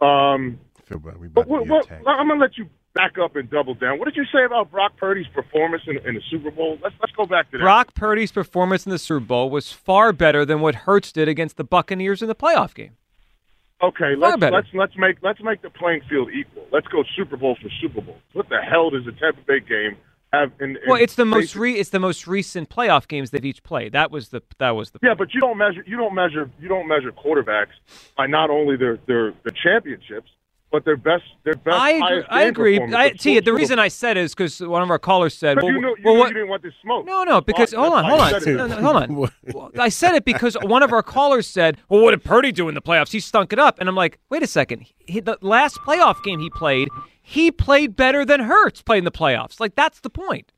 um, feel bad. We but about to what, what. I'm going to let you back up and double down. What did you say about Brock Purdy's performance in, in the Super Bowl? Let's let's go back to that. Brock Purdy's performance in the Super Bowl was far better than what Hurts did against the Buccaneers in the playoff game. Okay, let's let's let's make let's make the playing field equal. Let's go Super Bowl for Super Bowl. What the hell does the Tampa Bay game have? In, in Well, it's the most re- it's the most recent playoff games they've each played. That was the that was the Yeah, but you don't measure you don't measure you don't measure quarterbacks by not only their their the championships, but their best their best. I agree. I game agree. performance I, Tia, the reason I said is because one of our callers said, But "Well, you know, you, well what?" you didn't want this smoke. No, no, because Well, hold on, hold why on, you said it. no, no, hold on. (laughs) I said it because one of our callers said, "Well, what did Purdy do in the playoffs? He stunk it up." And I'm like, "Wait a second. He, the last playoff game he played, he played better than Hurts played in the playoffs. Like that's the point."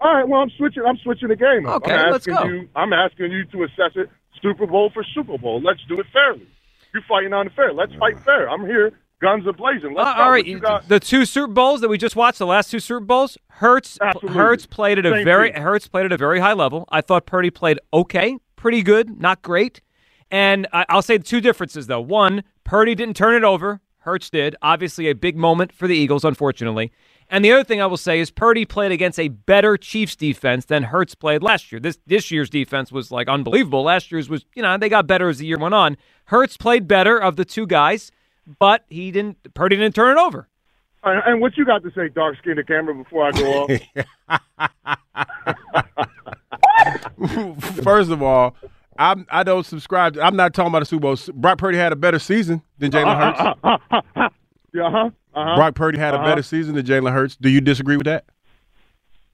All right, well, I'm switching. I'm switching the game. up. Okay, I'm let's asking go. You, I'm asking you to assess it Super Bowl for Super Bowl. Let's do it fairly. You're fighting on the fair. Let's fight fair. I'm here, guns are blazing. Let's Uh, go. all What right, you got? the two Super Bowls that we just watched, the last two Super Bowls, Hurts Absolutely. Hurts played at a Same very team. Hurts played at a very high level. I thought Purdy played okay, pretty good, not great. And I, I'll say the two differences though. One, Purdy didn't turn it over. Hurts did. Obviously, a big moment for the Eagles, unfortunately. And the other thing I will say is Purdy played against a better Chiefs defense than Hurts played last year. This this year's defense was like unbelievable. Last year's was, you know, they got better as the year went on. Hurts played better of the two guys, but he didn't. Purdy didn't turn it over. And, and what you got to say, dark skin to camera, before I go off? (laughs) First of all, I'm I don't subscribe. To, I'm not talking about the Super Bowl. Brock Purdy had a better season than Jalen Hurts. (laughs) yeah, huh? Uh-huh. Brock Purdy had a Uh-huh. better season than Jalen Hurts. Do you disagree with that?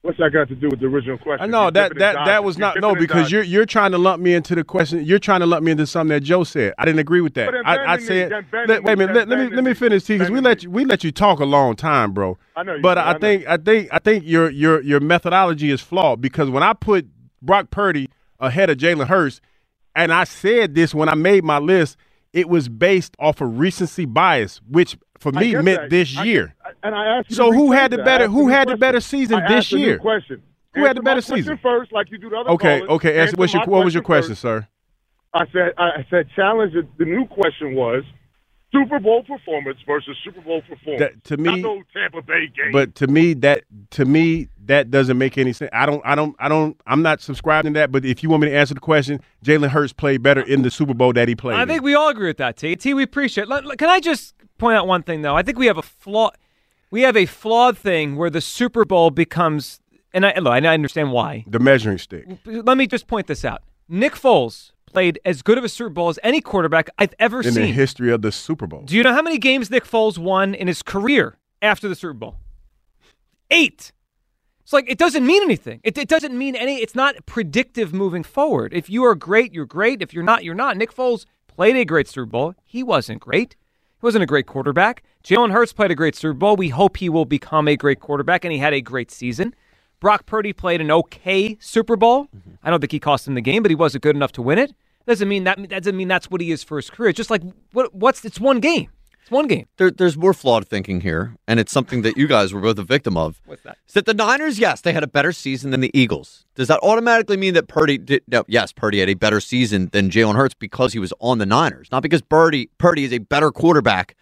What's that got to do with the original question? No, that that that was not no because dodging. you're you're trying to lump me into the question. You're trying to lump me into something that Joe said. I didn't agree with that. But I, I said let, wait a minute. Let, let me let me finish because we let you we let you talk a long time, bro. I know you But I, I know. think I think I think your your your methodology is flawed because when I put Brock Purdy ahead of Jalen Hurts, and I said this when I made my list, it was based off of recency bias, which for me meant that. this I- year. I- and I asked you So who had the that. better- who had the better season I this asked a new year? question. Who had the better season? first, like you do the other Okay, callers. okay. Answer, what's your what was your question, first. sir? I said, I said, challenge. The, the new question was Super Bowl performance versus Super Bowl performance. That- to me- Tampa Bay game. But to me, that to me that doesn't make any sense. I don't, I don't, I don't. I'm not subscribing to that. But if you want me to answer the question, Jalen Hurts played better in the Super Bowl that he played. I in. think we all agree with that. T. T. We appreciate. Let- Can I just point out one thing though? I think we have a flaw. We have a flawed thing where the Super Bowl becomes, and I, look, I understand why. the measuring stick. Let me just point this out. Nick Foles played as good of a Super Bowl as any quarterback I've ever seen in the history of the Super Bowl. Do you know how many games Nick Foles won in his career after the Super Bowl? Eight. It's like it doesn't mean anything. It, it doesn't mean any. It's not predictive moving forward. If you are great, you're great. If you're not, you're not. Nick Foles played a great Super Bowl. He wasn't great. He wasn't a great quarterback. Jalen Hurts played a great Super Bowl. We hope he will become a great quarterback, and he had a great season. Brock Purdy played an okay Super Bowl. I don't think he cost him the game, but he wasn't good enough to win it. Doesn't mean. That doesn't mean that's what he is for his career. It's just like what? What's? It's one game. One game. There, there's more flawed thinking here, and it's something that you guys were both a victim of. What's that? Is that the Niners? Yes, they had a better season than the Eagles. Does that automatically mean that Purdy did? No, yes, Purdy had a better season than Jalen Hurts because he was on the Niners, not because Purdy Purdy is a better quarterback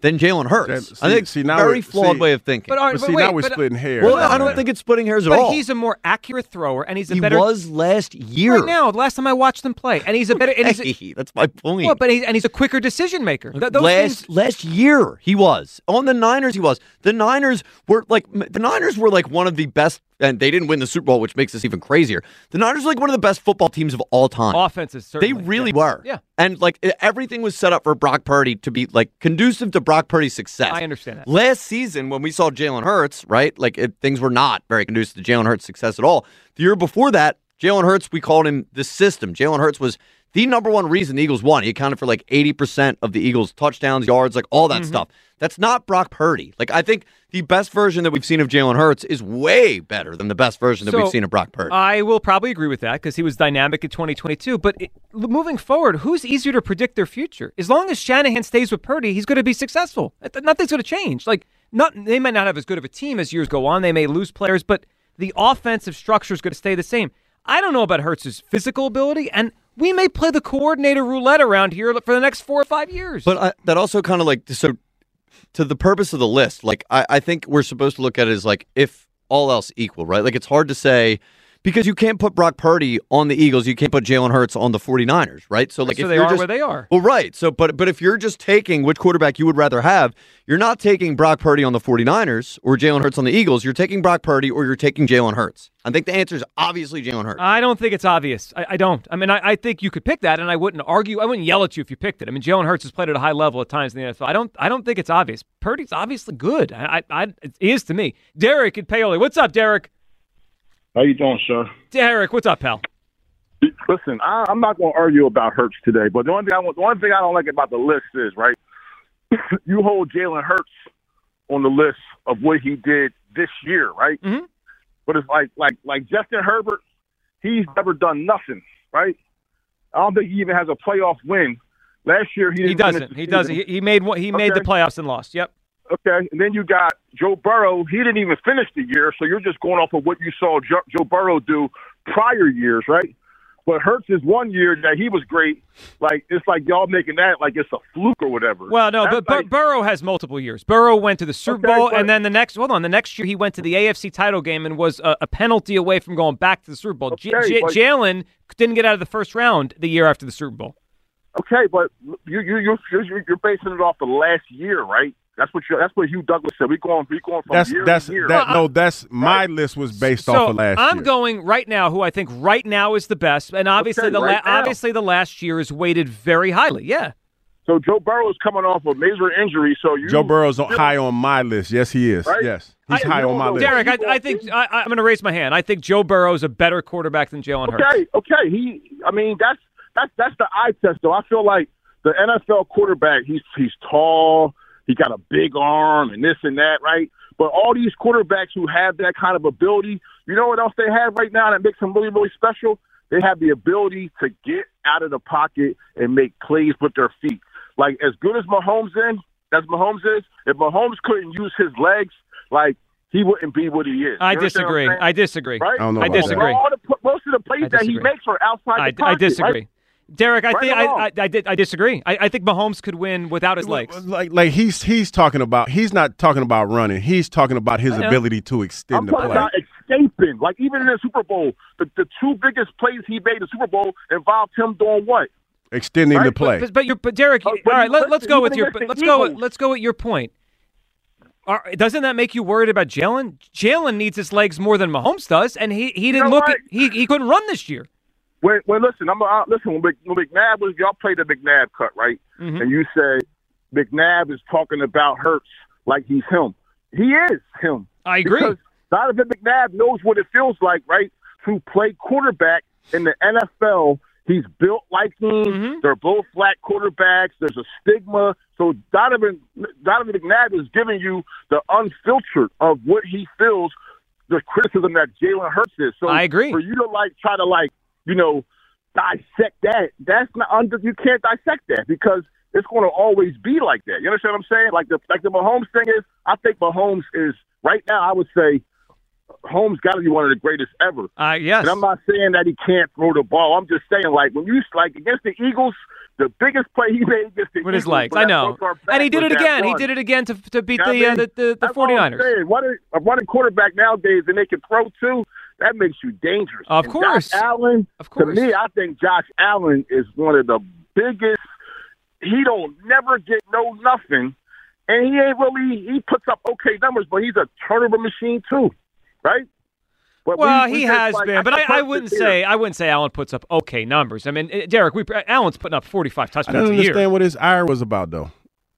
than Jalen Hurts. That- I see- think see, now very flawed see- way of thinking. But, all right, But but see, wait, now we're but- splitting hairs. well, I don't think it's splitting hairs at But all. he's a more accurate thrower, and he's a he better. was last year. right now. The last time I watched him play, and he's a better. And he's a, (laughs) that's my point. well, but he, and he's a quicker decision maker. Th- those last things, last year he was on the Niners. He was the Niners were like the Niners were like one of the best, and they didn't win the Super Bowl, which makes this even crazier. The Niners were like one of the best football teams of all time. offenses. they really yeah. were. Yeah, and like everything was set up for Brock Purdy to be like conducive to Brock Purdy's success. I understand that. Last season, when we saw Jalen Hurts, right, like it, things were not very conducive to Jalen Hurts' success at all. The year before that, Jalen Hurts, we called him the system. Jalen Hurts was the number one reason the Eagles won. He accounted for like 80% of the Eagles' touchdowns, yards, like all Mm-hmm. that stuff. That's not Brock Purdy. Like, I think the best version that we've seen of Jalen Hurts is way better than the best version that So, we've seen of Brock Purdy. I will probably agree with that because he was dynamic in 2022. But it, moving forward, who's easier to predict their future? As long as Shanahan stays with Purdy, he's going to be successful. Nothing's going to change. Like, not they might not have as good of a team as years go on. They may lose players, but the offensive structure is going to stay the same. I don't know about Hurts's physical ability, and we may play the coordinator roulette around here for the next four or five years. But I, that also kind of like so to the purpose of the list. Like I, I think we're supposed to look at it as like if all else equal, right? Like it's hard to say because you can't put Brock Purdy on the Eagles, you can't put Jalen Hurts on the 49ers, right? So like So if they you're are just, where they are. Well, right. So but but if you're just taking which quarterback you would rather have, you're not taking Brock Purdy on the 49ers or Jalen Hurts on the Eagles. You're taking Brock Purdy or you're taking Jalen Hurts. I think the answer is obviously Jalen Hurts. I don't think it's obvious. I, I don't. I mean, I, I think you could pick that, and I wouldn't argue. I wouldn't yell at you if you picked it. I mean, Jalen Hurts has played at a high level at times in the NFL. I don't. I don't think it's obvious. Purdy's obviously good. I, I, I it is to me. Derek and Paoli. What's up, Derek? How you doing, sir? Derek, what's up, pal? Listen, I, I'm not going to argue about Hurts today, but the one thing I want, the one thing I don't like about the list is right. (laughs) you hold Jalen Hurts on the list of what he did this year, right? Mhm. But it's like like like Justin Herbert, he's never done nothing, right? I don't think he even has a playoff win. Last year he didn't He doesn't. He season. doesn't. He, he made one. He made the playoffs and lost. Yep. Okay, and then you got Joe Burrow. He didn't even finish the year, so you're just going off of what you saw Joe, Joe Burrow do prior years, right? But Hurts is one year that he was great. Like it's like y'all making that like it's a fluke or whatever. Well, no, That's but like- Burrow has multiple years. Burrow went to the Super Okay, Bowl, but- and then the next. Hold on, the next year he went to the AFC title game and was a, a penalty away from going back to the Super Bowl. Okay, J- but- Jalen didn't get out of the first round the year after the Super Bowl. okay, but you you you're, you're you're basing it off the last year, right? That's what you that's what Hugh Douglas said. We going we going from That's year that's to year. that. No, that's my list was based so off of last I'm year. going right now. Who I think right now is the best, and obviously Okay, the right la- obviously the last year is weighted very highly. Yeah, so Joe Burrow is coming off a major injury, so you Joe Burrow's on, high on my list. Yes, he is. Right? Yes, he's I- high on my list. Derek, I, I think I, I'm going to raise my hand. I think Joe Burrow is a better quarterback than Jalen Hurts. Okay, okay. He, I mean, that's that's that's the eye test. Though I feel like the NFL quarterback, he's he's tall, he got a big arm, and this and that, right? But all these quarterbacks who have that kind of ability, you know what else they have right now that makes them really really special? They have the ability to get out of the pocket and make plays with their feet. Like as good as Mahomes in, as Mahomes is, if Mahomes couldn't use his legs, like he wouldn't be what he is. I You I'm disagree. I disagree. Right? I don't know I disagree. All the, most of the plays I that he disagree. makes are outside I, the pocket. I disagree. Right? Derek, I Right think or I. I, I, did, I disagree. I, I think Mahomes could win without his legs. Like like he's he's talking about he's not talking about running. He's talking about his ability to I'm extend the play. about escaping. Like even in the Super Bowl, the, the two biggest plays he made in the Super Bowl involved him doing what? Extending the play. But, but, you're, but Derek, Oh, all but right, let, let's go with your. Let's go. With, Eagles- let's go with your point. Are, doesn't that make you worried about Jalen? Jalen needs his legs more than Mahomes does, and he, he didn't know look. what? At, he he couldn't run this year. When, listen, I'm uh, listen. When, when McNabb was y'all played the McNabb cut, right? Mhm. And you say McNabb is talking about Hurts like he's him. He is him. I agree. Because Donovan McNabb knows what it feels like, right, to play quarterback in the NFL. He's built like him. Mhm. They're both flat quarterbacks. There's a stigma. So Donovan Donovan McNabb is giving you the unfiltered of what he feels the criticism that Jalen Hurts is. So I agree. For you to like try to like you know dissect that, that's not under. You can't dissect that because it's going to always be like that. You understand what I'm saying? Like the like the Mahomes thing is. I think Mahomes is right now. I would say Holmes got to be one of the greatest ever. Uh, yes. And I'm not saying that he can't throw the ball. I'm just saying, like, when you, like, against the Eagles, the biggest play he made against the with his Eagles legs, when I know, broke our back and he did it again. He did it again to to beat You know the, what I uh, the the the That's all 49ers. saying. Running, a running quarterback nowadays, and they can throw too, that makes you dangerous. Of And course. Josh Allen, Of course, to me, I think Josh Allen is one of the biggest. He don't never get no nothing, and he ain't really. He puts up okay numbers, but he's a turnover machine too, right? But Well, we he has like, been, but I, I personally wouldn't say I wouldn't say Allen puts up okay numbers. I mean, Derek, we Allen's putting up 45 touchdowns. I touchdowns don't a understand year. what his ire was about, though.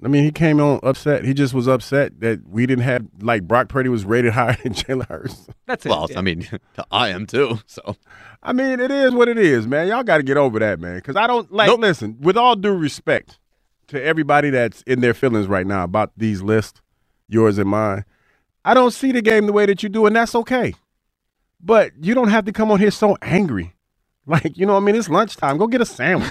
I mean, he came on upset. He just was upset that we didn't have like Brock Purdy was rated (laughs) higher than Jalen Hurts. That's it. Well, yeah. I mean, (laughs) I am too. So I mean, it is what it is, man. Y'all got to get over that, man. Because I don't like. Nope. Listen, with all due respect to everybody that's in their feelings right now about these lists, yours and mine, I don't see the game the way that you do, and that's okay. But you don't have to come on here so angry. Like, you know what I mean? It's lunchtime. Go get a sandwich.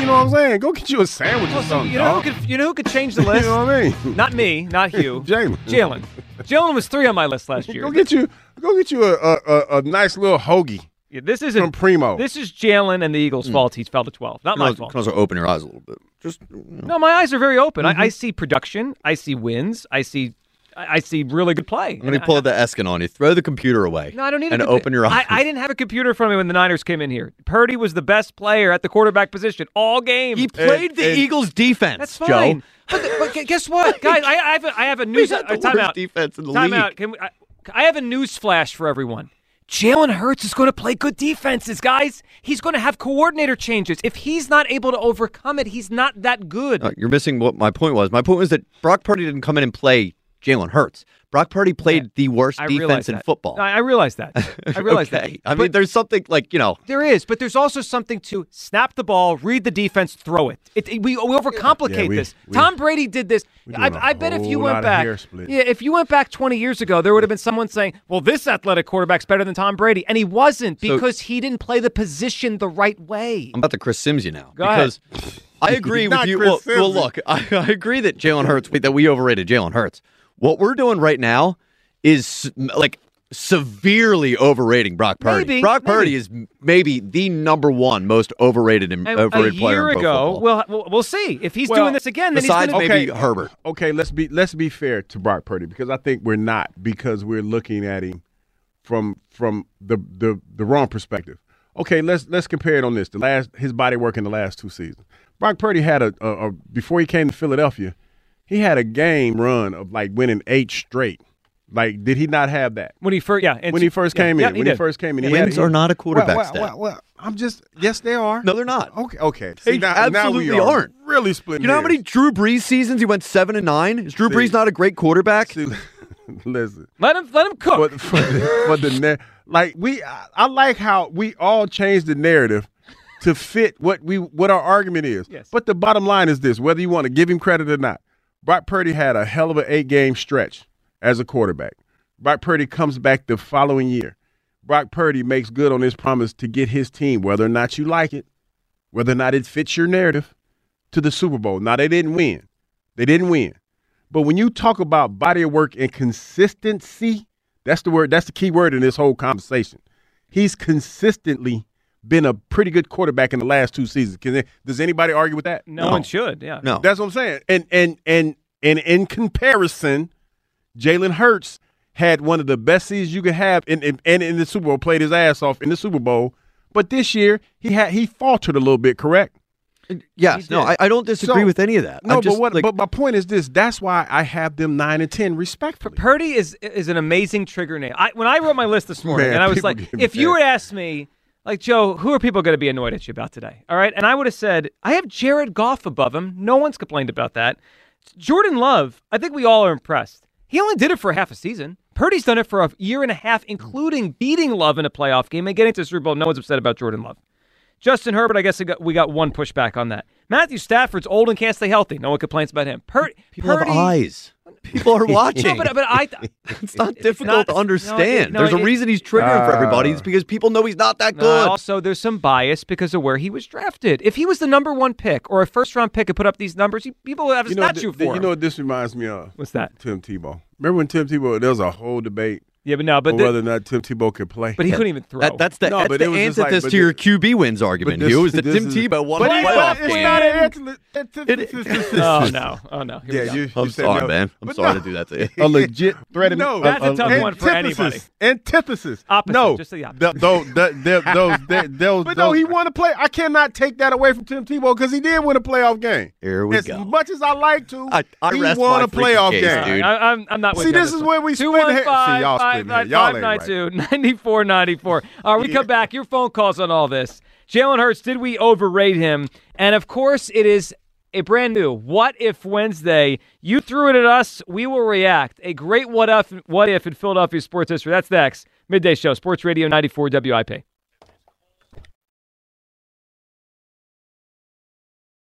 You know what I'm saying? Go get you a sandwich or Well, so something. you know who could you know who could change the (laughs) you list? know what I mean? Not me, not (laughs) you. Jalen. Jalen. Jalen was three on my list last year. Go get you. Go get you a a, a, a nice little hoagie Yeah, this from isn't. Primo. This is Jalen and the Eagles' Hmm. fault. He's fell to 12. Not you my can fault. also open your eyes a little bit. Just you know. No, my eyes are very open. Mm-hmm. I, I see production. I see wins. I see. I I see really good play. I'm going to pull the Eskin on you. Throw the computer away. No, I don't need and a open your eyes. I, I didn't have a computer from me when the Niners came in here. Purdy was the best player at the quarterback position all game. he played the and- Eagles defense. That's Joe. fine. But, but guess what, (laughs) guys? I, I have a, I have a news had the uh, time out. defense in the time league. out. Can we, I, I have a news flash for everyone. Jalen Hurts is going to play good defenses, guys. He's going to have coordinator changes. If he's not able to overcome it, he's not that good. Uh, you're missing what my point was. My point was that Brock Purdy didn't come in and play Jalen Hurts. Brock Purdy played the worst I defense in that. football. I, I realize that. (laughs) I realize okay. that. I mean, But- there's something like you know. There is, but there's also something to snap the ball, read the defense, throw it. it, it- we, we overcomplicate Yeah, we- this. we- Tom Brady did this. we I, doing a I bet if you went back, yeah, if you went back 20 years ago, there would have been someone saying, "Well, this athletic quarterback's better than Tom Brady," and he wasn't So- because he didn't play the position the right way. I'm about to Chris Sims you now Go ahead. because I agree with you. Well, well, look, I, I agree that Jalen Hurts that we overrated Jalen Hurts. What we're doing right now is like severely overrating Brock Purdy. Maybe, Brock maybe. Purdy is maybe the number one most overrated and And overrated a player year in ago, football. we'll, we'll we'll see if he's Well, doing this again. Then besides he's going to maybe Herbert. Okay, let's be let's be fair to Brock Purdy because I think we're not because we're looking at him from from the the, the wrong perspective. Okay, let's let's compare it on this. The last his body work in the last two seasons. Brock Purdy had a, a, a before he came to Philadelphia, he had a game run of like winning eight straight. Like, did he not have that? when he first yeah When he first yeah, came yeah, in, he when he first came in, he Wins had, are not a quarterback well, stat. well, well, well, I'm just yes, they are. No, they're not. Okay, okay. They now, now absolutely we are aren't. Really splitting. You know how many. Drew Brees seasons he went seven and nine? Is Drew See. Brees not a great quarterback? See, (laughs) listen. Let him let him cook. for, for the, for the na- like we I, I like how we all change the narrative to fit what we what our argument is. Yes. But the bottom line is this: whether you want to give him credit or not, Brock Purdy had a hell of an eight game stretch as a quarterback. Brock Purdy comes back the following year. Brock Purdy makes good on his promise to get his team, whether or not you like it, whether or not it fits your narrative, to the Super Bowl. Now they didn't win. They didn't win. But when you talk about body of work and consistency, that's the word, that's the key word in this whole conversation. He's consistently been a pretty good quarterback in the last two seasons. Can they, does anybody argue with that? no, one should. Yeah. No. That's what I'm saying. And and and and in comparison, Jalen Hurts, had one of the best seasons you could have, and in, and in the Super Bowl, played his ass off in the Super Bowl. But this year, he had he faltered a little bit. Correct? Uh, yes, no, I, I don't disagree So- with any of that. No, I'm just, but what? like, but my point is this: that's why I have them nine and ten, respectfully. Purdy is is an amazing trigger name. I, when I wrote my list this morning, Man, and I was like, get if you mad. would ask me, like Joe, who are people going to be annoyed at you about today? All right, and I would have said I have Jared Goff above him. No one's complained about that. Jordan Love, I think we all are impressed. He only did it for half a season. Purdy's done it for a year and a half, including beating Love in a playoff game and getting to the Super Bowl. No one's upset about Jordan Love. Justin Herbert, I guess we got, we got one pushback on that. Matthew Stafford's old and can't stay healthy. No one complains about him. Pur- people Purdy, have eyes. People are watching. No, but, but I. (laughs) it's not difficult not- to no, understand. it- no, There's a it- reason he's triggering for everybody. It's because people know he's not that Uh, good. also, there's some bias because of where he was drafted. If he was the number one pick or a first round pick and put up these numbers, he, people would have a You know, statue th- for you him. know what this reminds me of? What's that? Tim Tebow. Remember when Tim Tebow? There was a whole debate yeah, but no, but on the- whether or not Tim Tebow could play. but he couldn't even throw. That, that's the, No, that's but the it was just like- antithesis but to your QB wins argument. this- Hugh, is that Tim is- Tebow won a But he- playoff but it's not an antithesis. oh no, oh no. Here we Yeah, go. you, you I'm sorry, no. man. I'm But sorry no. to do that to you. a legit (laughs) threat. No, That's a tough one for anybody. Antithesis. Opposite, No, just the opposite. th- (laughs) those, th- th- those, those, But no, he won a play. I cannot take that away from Tim Tebow because he did win a playoff game. Here we go. as much as I like to, I- I he won a playoff game. dude. I, am not See, this is where we split hair- See, y'all splitting hair. Y'all ain't right. (laughs) 9494. All right, we come (laughs) back. Your phone calls on all this. Jalen Hurts, did we overrate him? And of course, it is a brand new What If Wednesday. You threw it at us. We will react. A great what if, what if in Philadelphia sports history. That's next. Midday show, Sports Radio 94 WIP.